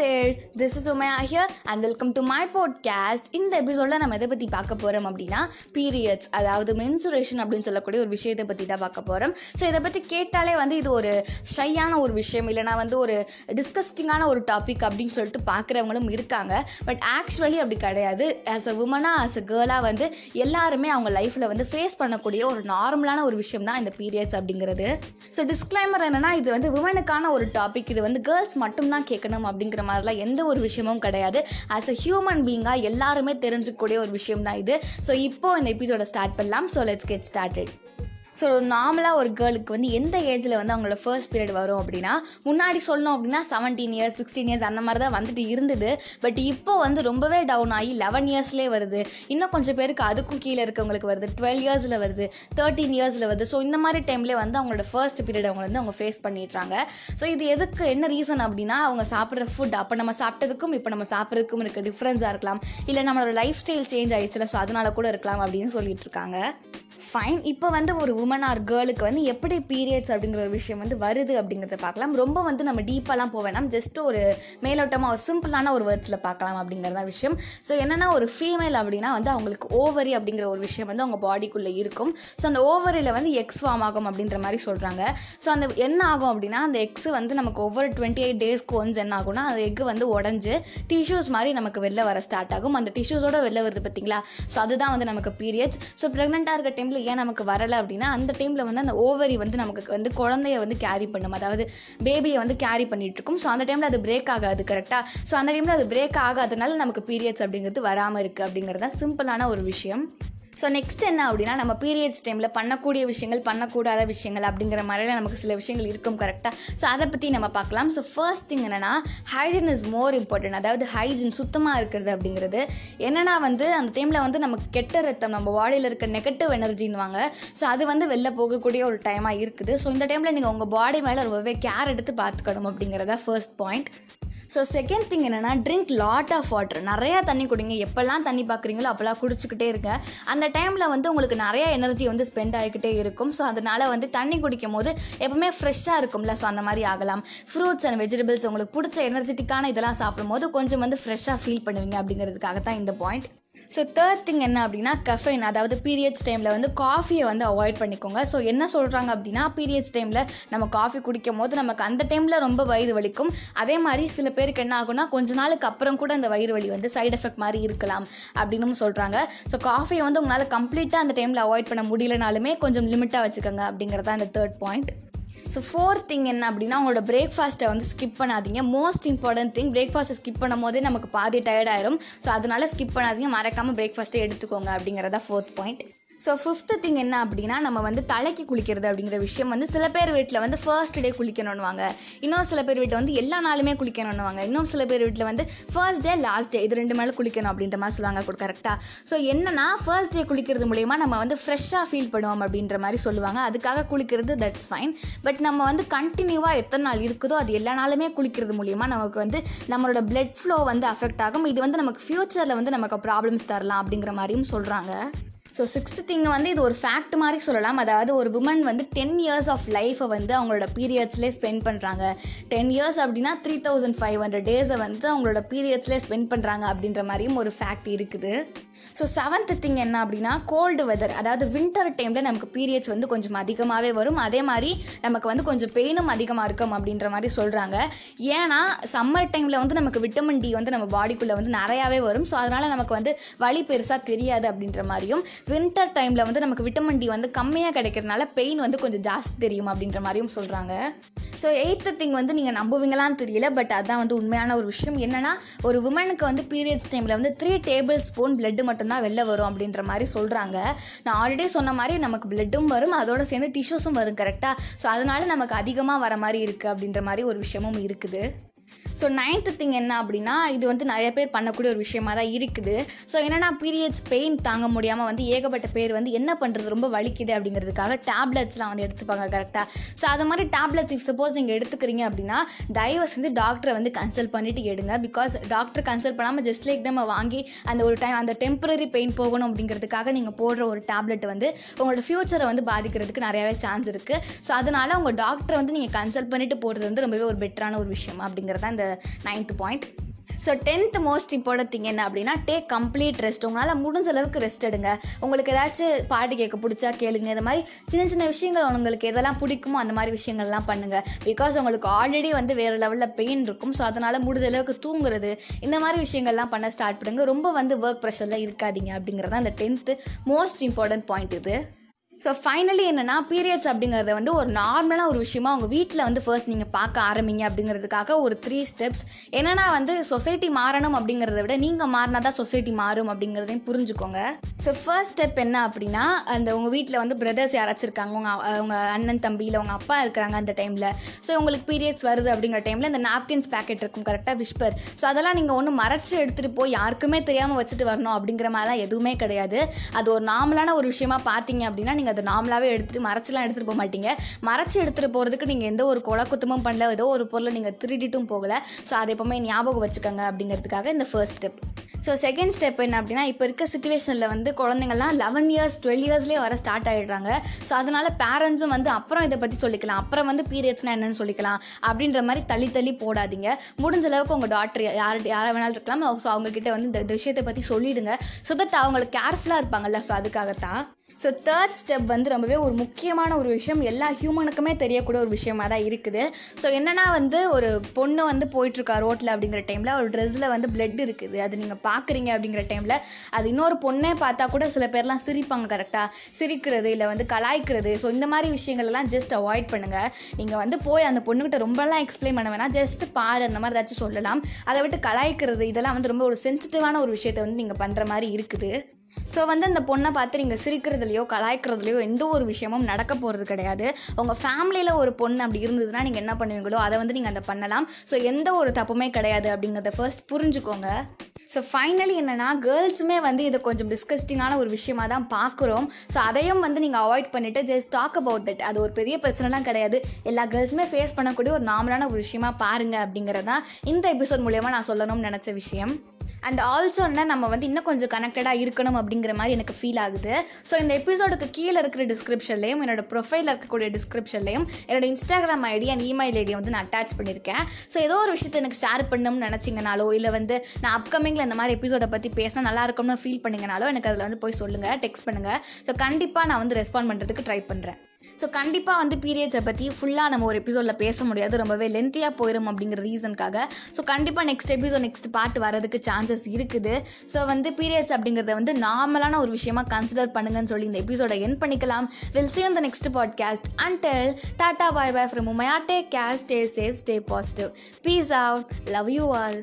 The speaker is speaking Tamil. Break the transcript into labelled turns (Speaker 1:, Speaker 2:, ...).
Speaker 1: There this is Umaya here and welcome to my podcast இந்த எபிசோடில் நம்ம எதை பற்றி பார்க்க போகிறோம் அப்படின்னா பீரியட்ஸ் அதாவது மென்சுரேஷன் அப்படின்னு சொல்லக்கூடிய ஒரு விஷயத்தை பற்றி தான் பார்க்க போகிறோம் ஸோ இதை பற்றி கேட்டாலே வந்து இது ஒரு ஷையான ஒரு விஷயம். இல்லைனா வந்து ஒரு டிஸ்கஸ்டிங்கான ஒரு டாபிக் அப்படின்னு சொல்லிட்டு பார்க்குறவங்களும் இருக்காங்க. பட் ஆக்சுவலி அப்படி கிடையாது. ஆஸ் அ உமனாக ஆஸ் அ கேர்ளாக வந்து எல்லாருமே அவங்க லைஃப்பில் வந்து ஃபேஸ் பண்ணக்கூடிய ஒரு நார்மலான ஒரு விஷயம் தான் இந்த பீரியட்ஸ் அப்படிங்கிறது. ஸோ டிஸ்க்ளைமர் என்னென்னா இது வந்து உமனுக்கான ஒரு டாபிக் இது வந்து கேர்ள்ஸ் மட்டும்தான் கேட்கணும் அப்படிங்கிற மாதிரிலாம் எந்த ஒரு விஷயமும் கிடையாது. ஆஸ் அ ஹியூமன் பீங்காக எல்லாருமே தெரிஞ்சுக்கூடிய ஒரு விஷயம் தான் இது. ஸோ இப்போ இந்த எபிசோட ஸ்டார்ட் பண்ணலாம். So let's get started so நார்மலாக ஒரு கேர்ளுக்கு வந்து எந்த ஏஜில் வந்து அவங்களோட ஃபர்ஸ்ட் பீரியட் வரும் அப்படின்னா முன்னாடி சொல்லணும் அப்படின்னா செவன்டீன் இயர்ஸ் சிக்ஸ்டீன் இயர்ஸ் அந்த மாதிரி தான் வந்துட்டு இருந்தது. பட் இப்போ வந்து ரொம்பவே டவுன் ஆகி லெவன் இயர்ஸ்லேயே வருது. இன்னும் கொஞ்சம் பேருக்கு அதுக்கும் கீழே இருக்கவங்களுக்கு வருது. டுவெல் இயர்ஸில் வருது. தேர்ட்டீன் இயர்ஸில் வருது. ஸோ இந்த மாதிரி டைம்லேயே வந்து அவங்களோட ஃபர்ஸ்ட் பீரியட் அவங்க வந்து அவங்க ஃபேஸ் பண்ணிடுறாங்க. ஸோ இது எதுக்கு என்ன ரீசன் அப்படின்னா அவங்க சாப்பிட்ற ஃபுட் அப்போ நம்ம சாப்பிட்டதுக்கும் இப்போ நம்ம சாப்பிட்றதுக்கும் இருக்க டிஃப்ரென்ஸாக இருக்கலாம். இல்லை நம்மளோட லைஃப் ஸ்டைல் சேஞ்ச் ஆயிடுச்சுல ஸோ அதனால கூட இருக்கலாம் அப்படின்னு சொல்லிட்டு இருக்காங்க. ஃபைன் இப்போ வந்து ஒரு உமன் ஆர் கேர்ளுக்கு வந்து எப்படி பீரியட்ஸ் அப்படிங்கிற ஒரு விஷயம் வந்து வருது அப்படிங்கிறத பார்க்கலாம். ரொம்ப வந்து நம்ம டீப்பாலாம் போக வேணாம். ஜஸ்ட் ஒரு மேலோட்டமாக ஒரு சிம்பிளான ஒரு வேர்ட்ஸில் பார்க்கலாம் அப்படிங்கிறதா விஷயம். ஸோ என்னென்னா ஒரு ஃபீமேல் அப்படின்னா வந்து அவங்களுக்கு ஓவரி அப்படிங்கிற ஒரு விஷயம் வந்து அவங்க பாடிக்குள்ளே இருக்கும். ஸோ அந்த ஓவரியில் வந்து எக்ஸ் ஃபார்ம் ஆகும் அப்படின்ற மாதிரி சொல்கிறாங்க ஸோ அந்த என்ன ஆகும் அப்படின்னா அந்த எக்ஸ் வந்து நமக்கு ஒவ்வொரு டுவெண்ட்டி எயிட் டேஸ்க்கு ஒன்ஸ் என்ன ஆகும்னா அந்த எக் வந்து உடஞ்சி டிஷ்யூஸ் மாதிரி நமக்கு வெளில வர ஸ்டார்ட் ஆகும். அந்த டிஷ்யூஸோட வெளில வருது பார்த்தீங்களா? ஸோ அதுதான் வந்து நமக்கு பீரியட்ஸ் ஸோ ப்ரெக்னெண்ட்டாக இருக்க டைமில் ஏன் நமக்கு வரலை அப்படின்னா அந்த டைமில் வந்து அந்த ஓவரி வந்து நமக்கு வந்து குழந்தைய வந்து கேரி பண்ணும். அதாவது பேபியை வந்து கேரி பண்ணிட்டு இருக்கும். ஸோ அந்த டைமில் அது பிரேக் ஆகாது கரெக்டாக ஸோ அந்த டைமில் அது பிரேக் ஆகாதனால நமக்கு பீரியட்ஸ் அப்படிங்கிறது வராமல் இருக்குது அப்படிங்கிறது தான் சிம்பிளான ஒரு விஷயம். ஸோ நெக்ஸ்ட் என்ன அப்படின்னா நம்ம பீரியட்ஸ் டைமில் பண்ணக்கூடிய விஷயங்கள் பண்ணக்கூடாத விஷயங்கள் அப்படிங்கிற மாதிரிலாம் நமக்கு சில விஷயங்கள் இருக்கும் கரெக்டாக ஸோ அதை பற்றி நம்ம பார்க்கலாம். ஸோ ஃபர்ஸ்ட் திங் என்னென்னா ஹைஜின் இஸ் மோர் இம்பார்ட்டன்ட் அதாவது ஹைஜின் சுத்தமாக இருக்கிறது அப்படிங்கிறது. என்னென்னா வந்து அந்த டைமில் வந்து நமக்கு கெட்ட ரத்தம் நம்ம பாடியில் இருக்க நெகட்டிவ் எனர்ஜின்வாங்க ஸோ அது வந்து வெளில போகக்கூடிய ஒரு டைமாக இருக்குது. ஸோ இந்த டைமில் நீங்கள் உங்கள் பாடி மேலே ரொம்பவே கேர் எடுத்து பார்த்துக்கணும் அப்படிங்கிறதா first point so second thing என்னென்னா ட்ரிங்க் லாட் ஆஃப் வாட்டர் நிறையா தண்ணி குடிங்க. எப்போல்லாம் தண்ணி பார்க்குறீங்களோ அப்போல்லாம் குடிச்சிக்கிட்டே இருங்க. அந்த டைமில் வந்து உங்களுக்கு நிறையா எனர்ஜி வந்து ஸ்பெண்ட் ஆகிக்கிட்டே இருக்கும். ஸோ அதனால் வந்து தண்ணி குடிக்கும் போது எப்பவுமே ஃப்ரெஷ்ஷாக இருக்கும்ல. ஸோ அந்த மாதிரி ஆகலாம். ஃப்ரூட்ஸ் அண்ட் வெஜிடபிள்ஸ் உங்களுக்கு பிடிச்ச எனர்ஜெட்டிக்கான இதெல்லாம் சாப்பிடும்போது கொஞ்சம் வந்து ஃப்ரெஷ்ஷாக ஃபீல் பண்ணுவீங்க அப்படிங்கிறதுக்காக தான் இந்த பாயிண்ட் ஸோ தேர்ட் திங் என்ன அப்படின்னா கஃபைன் அதாவது பீரியட்ஸ் டைமில் வந்து காஃபியை வந்து அவாய்ட் பண்ணிக்கோங்க. ஸோ என்ன சொல்கிறாங்க அப்படின்னா பீரியட்ஸ் டைமில் நம்ம காஃபி குடிக்கும் போது நமக்கு அந்த டைமில் ரொம்ப வயிறு வலிக்கும். அதே மாதிரி சில பேருக்கு என்ன ஆகும்னா கொஞ்ச நாளுக்கு அப்புறம் கூட அந்த வயிறு வலி வந்து சைடு எஃபெக்ட் மாதிரி இருக்கலாம் அப்படின்னு சொல்கிறாங்க ஸோ காஃபியை வந்து உங்களால் கம்ப்ளீட்டாக அந்த டைமில் அவாய்ட் பண்ண முடியலனாலுமே கொஞ்சம் லிமிட்டாக வச்சுக்கோங்க அப்படிங்கிறது தான் இந்த third point so fourth thing என்ன அப்படின்னா உங்களோட பிரேக்ஃபாஸ்ட்டை வந்து ஸ்கிப் பண்ணாதீங்க. மோஸ்ட் இம்பார்ட்டன்ட் திங் பிரேக்ஃபாஸ்ட்டை ஸ்கிப் பண்ணும் போதே நமக்கு பாதி டயர்ட் ஆயிரும். ஸோ அதனால ஸ்கிப் பண்ணாதீங்க. மறக்காமல் பிரேக்ஃபாஸ்ட்டை எடுத்துக்கோங்க அப்படிங்கிறதா fourth point so fifth thing என்ன அப்படின்னா நம்ம வந்து தலைக்கு குளிக்கிறது அப்படிங்கிற விஷயம் வந்து சில பேர் வீட்டில் வந்து ஃபர்ஸ்ட் டே குளிக்கணும்னுவாங்க. இன்னும் சில பேர் வீட்டில் வந்து எல்லா நாளுமே குளிக்கணும்னுவாங்க. இன்னும் சில பேர் வீட்டில் வந்து ஃபர்ஸ்ட் டே லாஸ்ட் டே இது ரெண்டு மேலே குளிக்கணும் அப்படின்ற மாதிரி சொல்லுவாங்க கரெக்டாக ஸோ என்னன்னா ஃபர்ஸ்ட் டே குளிக்கிறது மூலயமா நம்ம வந்து ஃப்ரெஷ்ஷாக ஃபீல் பண்ணுவோம் அப்படின்ற மாதிரி சொல்லுவாங்க. அதுக்காக குளிக்கிறது தட்ஸ் ஃபைன் பட் நம்ம வந்து கண்டினியூவாக எத்தனை நாள் இருக்குதோ அது எல்லா நாளுமே குளிக்கிறது மூலியமாக நமக்கு வந்து நம்மளோட பிளட் ஃப்ளோ வந்து அஃபெக்ட் ஆகும். இது வந்து நமக்கு ஃப்யூச்சரில் வந்து நமக்கு ப்ராப்ளம்ஸ் தரலாம் அப்படிங்கிற மாதிரியும் சொல்கிறாங்க ஸோ சிக்ஸ்த் திங் வந்து இது ஒரு ஃபேக்ட் மாதிரி சொல்லலாம். அதாவது ஒரு உமன் வந்து டென் இயர்ஸ் ஆஃப் லைஃப்பை வந்து அவங்களோட பீரியட்ஸ்லேயே ஸ்பெண்ட் பண்ணுறாங்க டென் இயர்ஸ் அப்படின்னா த்ரீ தௌசண்ட் ஃபைவ் ஹண்ட்ரட் டேஸை வந்து அவங்களோட பீரியட்ஸ்லேயே ஸ்பெண்ட் பண்ணுறாங்க அப்படின்ற மாதிரியும் ஒரு ஃபேக்ட் இருக்குது. ஸோ செவன்த் திங் என்ன அப்படின்னா கோல்டு வெதர் அதாவது வின்டர் டைமில் நமக்கு பீரியட்ஸ் வந்து கொஞ்சம் அதிகமாகவே வரும். அதே மாதிரி நமக்கு வந்து கொஞ்சம் பெயினும் அதிகமாக இருக்கும் அப்படின்ற மாதிரி சொல்கிறாங்க ஏன்னா சம்மர் டைமில் வந்து நமக்கு விட்டமின் டி வந்து நம்ம பாடிக்குள்ளே வந்து நிறையாவே வரும். ஸோ அதனால் நமக்கு வந்து வலி பெருசாக தெரியாது அப்படின்ற மாதிரியும் வின்டர் டைமில் வந்து நமக்கு விட்டமின் டி வந்து கம்மியாக கிடைக்கிறதுனால பெயின் வந்து கொஞ்சம் ஜாஸ்தி தெரியும் அப்படின்ற மாதிரியும் சொல்கிறாங்க ஸோ எயித்து திங் வந்து நீங்கள் நம்புவீங்களான்னு தெரியல பட் அதான் வந்து உண்மையான ஒரு விஷயம். என்னென்னா ஒரு உமனுக்கு வந்து பீரியட்ஸ் டைமில் வந்து த்ரீ டேபிள் ஸ்பூன் பிளட்டு மட்டும்தான் வெளில வரும் அப்படின்ற மாதிரி சொல்கிறாங்க நான் ஆல்ரெடி சொன்ன மாதிரி நமக்கு பிளட்டும் வரும் அதோட சேர்ந்து டிஷ்யூஸும் வரும் கரெக்டாக ஸோ அதனால நமக்கு அதிகமாக வர மாதிரி இருக்குது அப்படின்ற மாதிரி ஒரு விஷயமும் இருக்குது. ஸோ நைன்த்து திங் என்ன அப்படின்னா இது வந்து நிறைய பேர் பண்ணக்கூடிய ஒரு விஷயமா தான் இருக்குது. ஸோ என்னென்னா பீரியட்ஸ் பெயின் தாங்க முடியாமல் வந்து ஏகப்பட்ட பேர் வந்து என்ன பண்ணுறது ரொம்ப வலிக்குது அப்படிங்கிறதுக்காக டேப்லெட்ஸ்லாம் வந்து எடுத்துப்பாங்க கரெக்டாக ஸோ அது மாதிரி டேப்லெட்ஸ் இஃப் சப்போஸ் நீங்கள் எடுத்துக்கிறீங்க அப்படின்னா தயவு செஞ்சு டாக்டரை வந்து கன்சல்ட் பண்ணிவிட்டு எடுங்க. பிகாஸ் டாக்டர் கன்சல்ட் பண்ணாமல் ஜஸ்ட் லைக் நம்ம வாங்கி அந்த ஒரு டைம் அந்த டெம்பரரி பெயின் போகணும் அப்படிங்கிறதுக்காக நீங்கள் போடுற ஒரு டேப்லெட் வந்து உங்களோட ஃப்யூச்சரை வந்து பாதிக்கிறதுக்கு நிறையாவே சான்ஸ் இருக்குது ஸோ அதனால் உங்கள் டாக்டரை வந்து நீங்கள் கன்சல்ட் பண்ணிவிட்டு போடுறது வந்து ரொம்பவே ஒரு பெட்டரான ஒரு விஷயம் அப்படிங்கிறது தான் இந்த ninth point so tenth most important thing என்ன அப்படின்னா டேக் கம்ப்ளீட் ரெஸ்ட் உங்களால் முடிஞ்ச அளவுக்கு ரெஸ்ட் எடுங்க. உங்களுக்கு ஏதாச்சும் பாட்டு கேட்க பிடிச்சா கேளுங்க. இந்த மாதிரி சின்ன சின்ன விஷயங்கள் உங்களுக்கு எதெல்லாம் பிடிக்குமோ அந்த மாதிரி விஷயங்கள்லாம் பண்ணுங்கள் பிகாஸ் உங்களுக்கு ஆல்ரெடி வந்து வேறு லெவலில் பெயின் இருக்கும். ஸோ அதனால் முடிஞ்ச அளவுக்கு தூங்குறது இந்த மாதிரி விஷயங்கள்லாம் பண்ண ஸ்டார்ட் பண்ணுங்கள் ரொம்ப வந்து ஒர்க் ப்ரெஷரில் இருக்காதீங்க அப்படிங்கிறது அந்த டென்த்து மோஸ்ட் இம்பார்ட்டன்ட் பாயிண்ட் இது. ஸோ ஃபைனலி என்னென்னா பீரியட்ஸ் அப்படிங்கிறத வந்து ஒரு நார்மலான ஒரு விஷயமா உங்கள் வீட்டில் வந்து ஃபர்ஸ்ட் நீங்கள் பார்க்க ஆரம்பிங்க அப்படிங்கிறதுக்காக ஒரு த்ரீ ஸ்டெப்ஸ் என்னென்னா வந்து சொசைட்டி மாறணும் அப்படிங்கிறத விட நீங்கள் மாறினா தான் சொசைட்டி மாறும் அப்படிங்கிறதையும் புரிஞ்சுக்கோங்க. ஸோ ஃபர்ஸ்ட் ஸ்டெப் என்ன அப்படின்னா அந்த உங்கள் வீட்டில் வந்து பிரதர்ஸ் யாராச்சும் இருக்காங்க உங்கள் உங்கள் அண்ணன் தம்பி இல்லை உங்கள் அப்பா இருக்கிறாங்க அந்த டைமில் ஸோ உங்களுக்கு பீரியட்ஸ் வருது அப்படிங்கிற டைமில் இந்த நாப்கின்ஸ் பேக்கெட் இருக்கும் கரெக்டாக விஷ்பர் ஸோ அதெல்லாம் நீங்கள் ஒன்று மறைச்சி எடுத்துகிட்டு போய் யாருக்குமே தெரியாமல் வச்சுட்டு வரணும் அப்படிங்கிற மாதிரிலாம் எதுவுமே கிடையாது. அது ஒரு நார்மலான ஒரு விஷயமா பார்த்தீங்க அப்படின்னா நீங்கள் அதை நார்மலாகவே எடுத்துகிட்டு மறைச்சிலாம் எடுத்துகிட்டு போக மாட்டீங்க. மறைச்சி எடுத்துகிட்டு போகிறதுக்கு நீங்கள் எந்த ஒரு கொலை குத்தமும் பண்ணல ஏதோ ஒரு பொருளை நீங்கள் திருடிட்டும் போகலை. ஸோ அதை எப்போவுமே ஞாபகம் வச்சுக்கோங்க அப்படிங்கிறதுக்காக இந்த first step so second step என்ன அப்படின்னா இப்போ இருக்க சுச்சுவேஷனில் வந்து குழந்தைங்கள்லாம் லெவன் இயர்ஸ் டுவெல் இயர்ஸ்லேயே வர ஸ்டார்ட் ஆகிடுறாங்க ஸோ அதனால் பேரண்ட்ஸும் வந்து அப்புறம் இதை பற்றி சொல்லிக்கலாம். அப்புறம் வந்து பீரியட்ஸ்னால் என்னென்னு சொல்லிக்கலாம். அப்படின்ற மாதிரி தள்ளி தள்ளி போடாதீங்க. முடிஞ்ச அளவுக்கு உங்கள் டாக்டர் யார் யாரை வேணாலும் இருக்கலாம். ஸோ அவங்கக்கிட்ட வந்து இந்த இந்த விஷயத்தை பற்றி சொல்லிடுங்க. ஸோ தட் அவங்களுக்கு கேர்ஃபுல்லாக இருப்பாங்கல்ல. ஸோ அதுக்காகத்தான். ஸோ தேர்ட் ஸ்டெப் வந்து ரொம்பவே ஒரு முக்கியமான ஒரு விஷயம். எல்லா ஹியூமனுக்குமே தெரியக்கூடிய ஒரு விஷயமா தான் இருக்குது. ஸோ என்னென்னா வந்து ஒரு பொண்ணு வந்து போயிட்டுருக்கா ரோட்டில் அப்படிங்கிற டைமில் ஒரு ட்ரெஸ்ஸில் வந்து பிளட் இருக்குது. அது நீங்கள் பார்க்குறீங்க அப்படிங்கிற டைமில் அது இன்னொரு பொண்ணே பார்த்தா கூட சில பேர்லாம் சிரிப்பாங்க கரெக்டாக சிரிக்கிறது இல்லை வந்து கலாய்க்கிறது. ஸோ இந்த மாதிரி விஷயங்கள்லாம் ஜஸ்ட் அவாய்ட் பண்ணுங்கள் நீங்கள் வந்து போய் அந்த பொண்ணுக்கிட்ட ரொம்பலாம் எக்ஸ்பிளைன் பண்ண வேணாம். ஜஸ்ட் பாரு அந்த மாதிரி ஏதாச்சும் சொல்லலாம். அதை விட்டு கலாய்க்கிறது இதெல்லாம் வந்து ரொம்ப ஒரு சென்சிட்டிவான ஒரு விஷயத்தை வந்து நீங்கள் பண்ணுற மாதிரி இருக்குது. ஸோ வந்து அந்த பொண்ணை பார்த்து நீங்கள் சிரிக்கிறதுலையோ கலாய்க்கிறதுலையோ எந்த ஒரு விஷயமும் நடக்க போகிறது கிடையாது. உங்கள் ஃபேமிலியில் ஒரு பொண்ணு அப்படி இருந்ததுன்னா நீங்கள் என்ன பண்ணுவீங்களோ அதை வந்து நீங்கள் அதை பண்ணலாம். ஸோ எந்த ஒரு தப்புமே கிடையாது அப்படிங்கிறத ஃபர்ஸ்ட் புரிஞ்சுக்கோங்க. ஸோ ஃபைனலி என்னென்னா கேர்ள்ஸுமே வந்து இதை கொஞ்சம் டிஸ்கஸ்டிங்கான ஒரு விஷயமா தான் பார்க்குறோம். ஸோ அதையும் வந்து நீங்கள் அவாய்ட் பண்ணிவிட்டு ஜஸ்ட் டாக் அபவுட் தட் அது ஒரு பெரிய பிரச்சனைலாம் கிடையாது. எல்லா கேர்ள்ஸுமே ஃபேஸ் பண்ணக்கூடிய ஒரு நார்மலான ஒரு விஷயமா பாருங்கள் அப்படிங்கிறதான் இந்த எபிசோட் மூலயமா நான் சொல்லணும்னு நினச்ச விஷயம். அண்ட் ஆல்சோ என்ன நம்ம வந்து இன்னும் கொஞ்சம் கனெக்டடாக இருக்கணும் அப்படிங்கிற மாதிரி எனக்கு ஃபீல் ஆகுது. ஸோ இந்த எபிசோடுக்கு கீழே இருக்கிற டிஸ்கிரிப்ஷன்லையும் என்னோட ப்ரொஃபைலில் இருக்கக்கூடிய டிஸ்கிரிப்ஷன்லையும் என்னோட இன்ஸ்டாகிராம் ஐடி அண்ட் இமெயில் ஐடியை வந்து நான் அட்டாச் பண்ணியிருக்கேன். ஸோ ஏதோ ஒரு விஷயத்தை எனக்கு ஷேர் பண்ணணும்னு நினச்சிங்கனாலோ இல்லை வந்து நான் அப்கமிங்கில் இந்த மாதிரி எபிசோடை பற்றி பேசினா நல்லா இருக்கும்னு ஃபீல் பண்ணிங்கனாலோ எனக்கு அதில் வந்து போய் சொல்லுங்கள் டெக்ஸ்ட் பண்ணுங்கள் ஸோ கண்டிப்பாக நான் வந்து ரெஸ்பாண்ட் பண்ணுறதுக்கு ட்ரை பண்ணுறேன் ஸோ கண்டிப்பாக வந்து பீரியட்ஸை பற்றி ஃபுல்லாக நம்ம ஒரு எபிசோடில் பேச முடியாது. ரொம்பவே லென்த்தியாக போயிடும் அப்படிங்கிற ரீசனுக்காக ஸோ கண்டிப்பாக நெக்ஸ்ட் எபிசோட் நெக்ஸ்ட் பார்ட் வரதுக்கு சான்சஸ் இருக்குது. ஸோ வந்து பீரியட்ஸ் அப்படிங்கிறத வந்து நார்மலான ஒரு விஷயமா கன்சிடர் பண்ணுங்கன்னு சொல்லி இந்த எபிசோட என் பண்ணிக்கலாம். Will see you in the next tata until bye bye bye day umaya stay safe stay positive peace out love you all